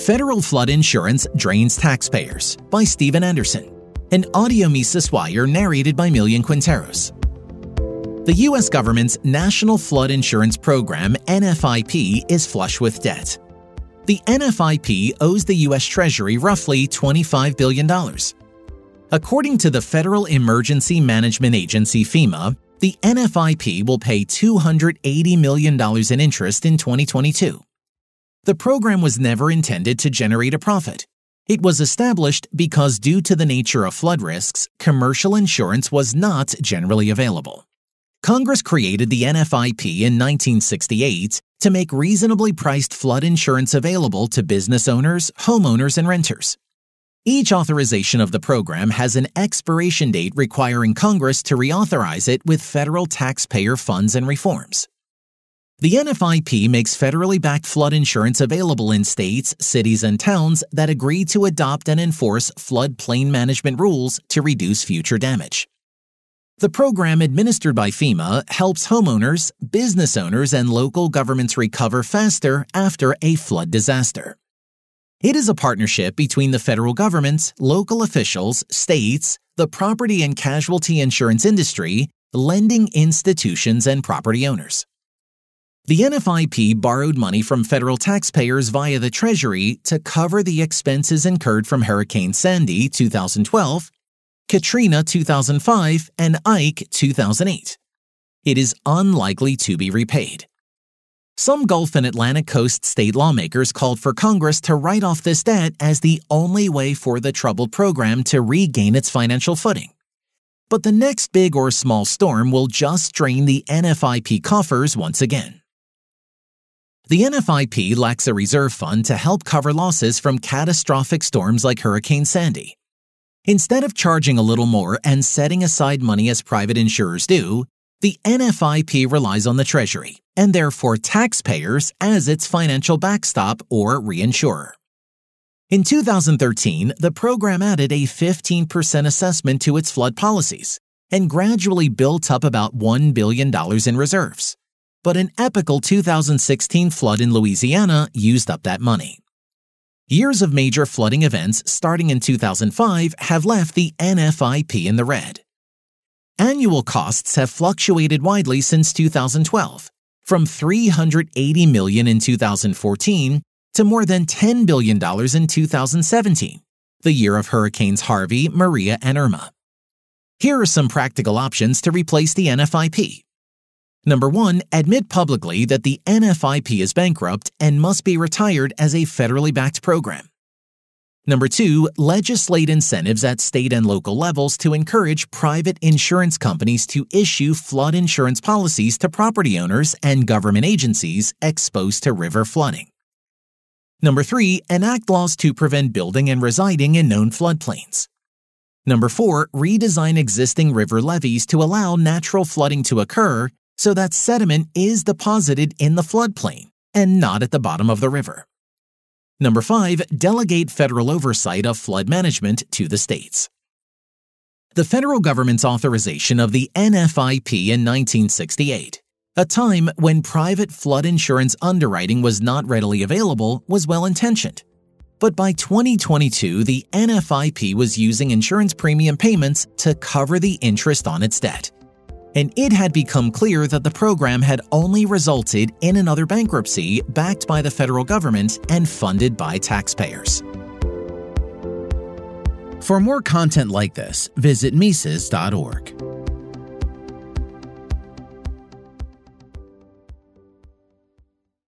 Federal Flood Insurance Drains Taxpayers by Stephen Anderson. An audio Mises Wire narrated by Millian Quinteros. The U.S. government's National Flood Insurance Program, NFIP, is flush with debt. The NFIP owes the U.S. Treasury roughly $25 billion. According to the Federal Emergency Management Agency, FEMA, the NFIP will pay $280 million in interest in 2022. The program was never intended to generate a profit. It was established because, due to the nature of flood risks, commercial insurance was not generally available. Congress created the NFIP in 1968 to make reasonably priced flood insurance available to business owners, homeowners, and renters. Each authorization of the program has an expiration date requiring Congress to reauthorize it with federal taxpayer funds and reforms. The NFIP makes federally backed flood insurance available in states, cities, and towns that agree to adopt and enforce floodplain management rules to reduce future damage. The program administered by FEMA helps homeowners, business owners, and local governments recover faster after a flood disaster. It is a partnership between the federal government, local officials, states, the property and casualty insurance industry, lending institutions, and property owners. The NFIP borrowed money from federal taxpayers via the Treasury to cover the expenses incurred from Hurricane Sandy 2012, Katrina 2005, and Ike 2008. It is unlikely to be repaid. Some Gulf and Atlantic Coast state lawmakers called for Congress to write off this debt as the only way for the troubled program to regain its financial footing. But the next big or small storm will just drain the NFIP coffers once again. The NFIP lacks a reserve fund to help cover losses from catastrophic storms like Hurricane Sandy. Instead of charging a little more and setting aside money as private insurers do, the NFIP relies on the Treasury, and therefore taxpayers, as its financial backstop or reinsurer. In 2013, the program added a 15% assessment to its flood policies and gradually built up about $1 billion in reserves but an epical 2016 flood in Louisiana used up that money. Years of major flooding events starting in 2005 have left the NFIP in the red. Annual costs have fluctuated widely since 2012, from 380 million in 2014 to more than 10 billion dollars in 2017, the year of hurricanes Harvey, Maria, and Irma. Here are some practical options to replace the NFIP. Number one, admit publicly that the NFIP is bankrupt and must be retired as a federally backed program. Number two, legislate incentives at state and local levels to encourage private insurance companies to issue flood insurance policies to property owners and government agencies exposed to river flooding. Number three, enact laws to prevent building and residing in known floodplains. Number four, redesign existing river levees to allow natural flooding to occur so that sediment is deposited in the floodplain and not at the bottom of the river. Number five, delegate federal oversight of flood management to the states. The federal government's authorization of the NFIP in 1968, a time when private flood insurance underwriting was not readily available, was well intentioned. But by 2022, the NFIP was using insurance premium payments to cover the interest on its debt and it had become clear that the program had only resulted in another bankruptcy backed by the federal government and funded by taxpayers. For more content like this, visit Mises.org.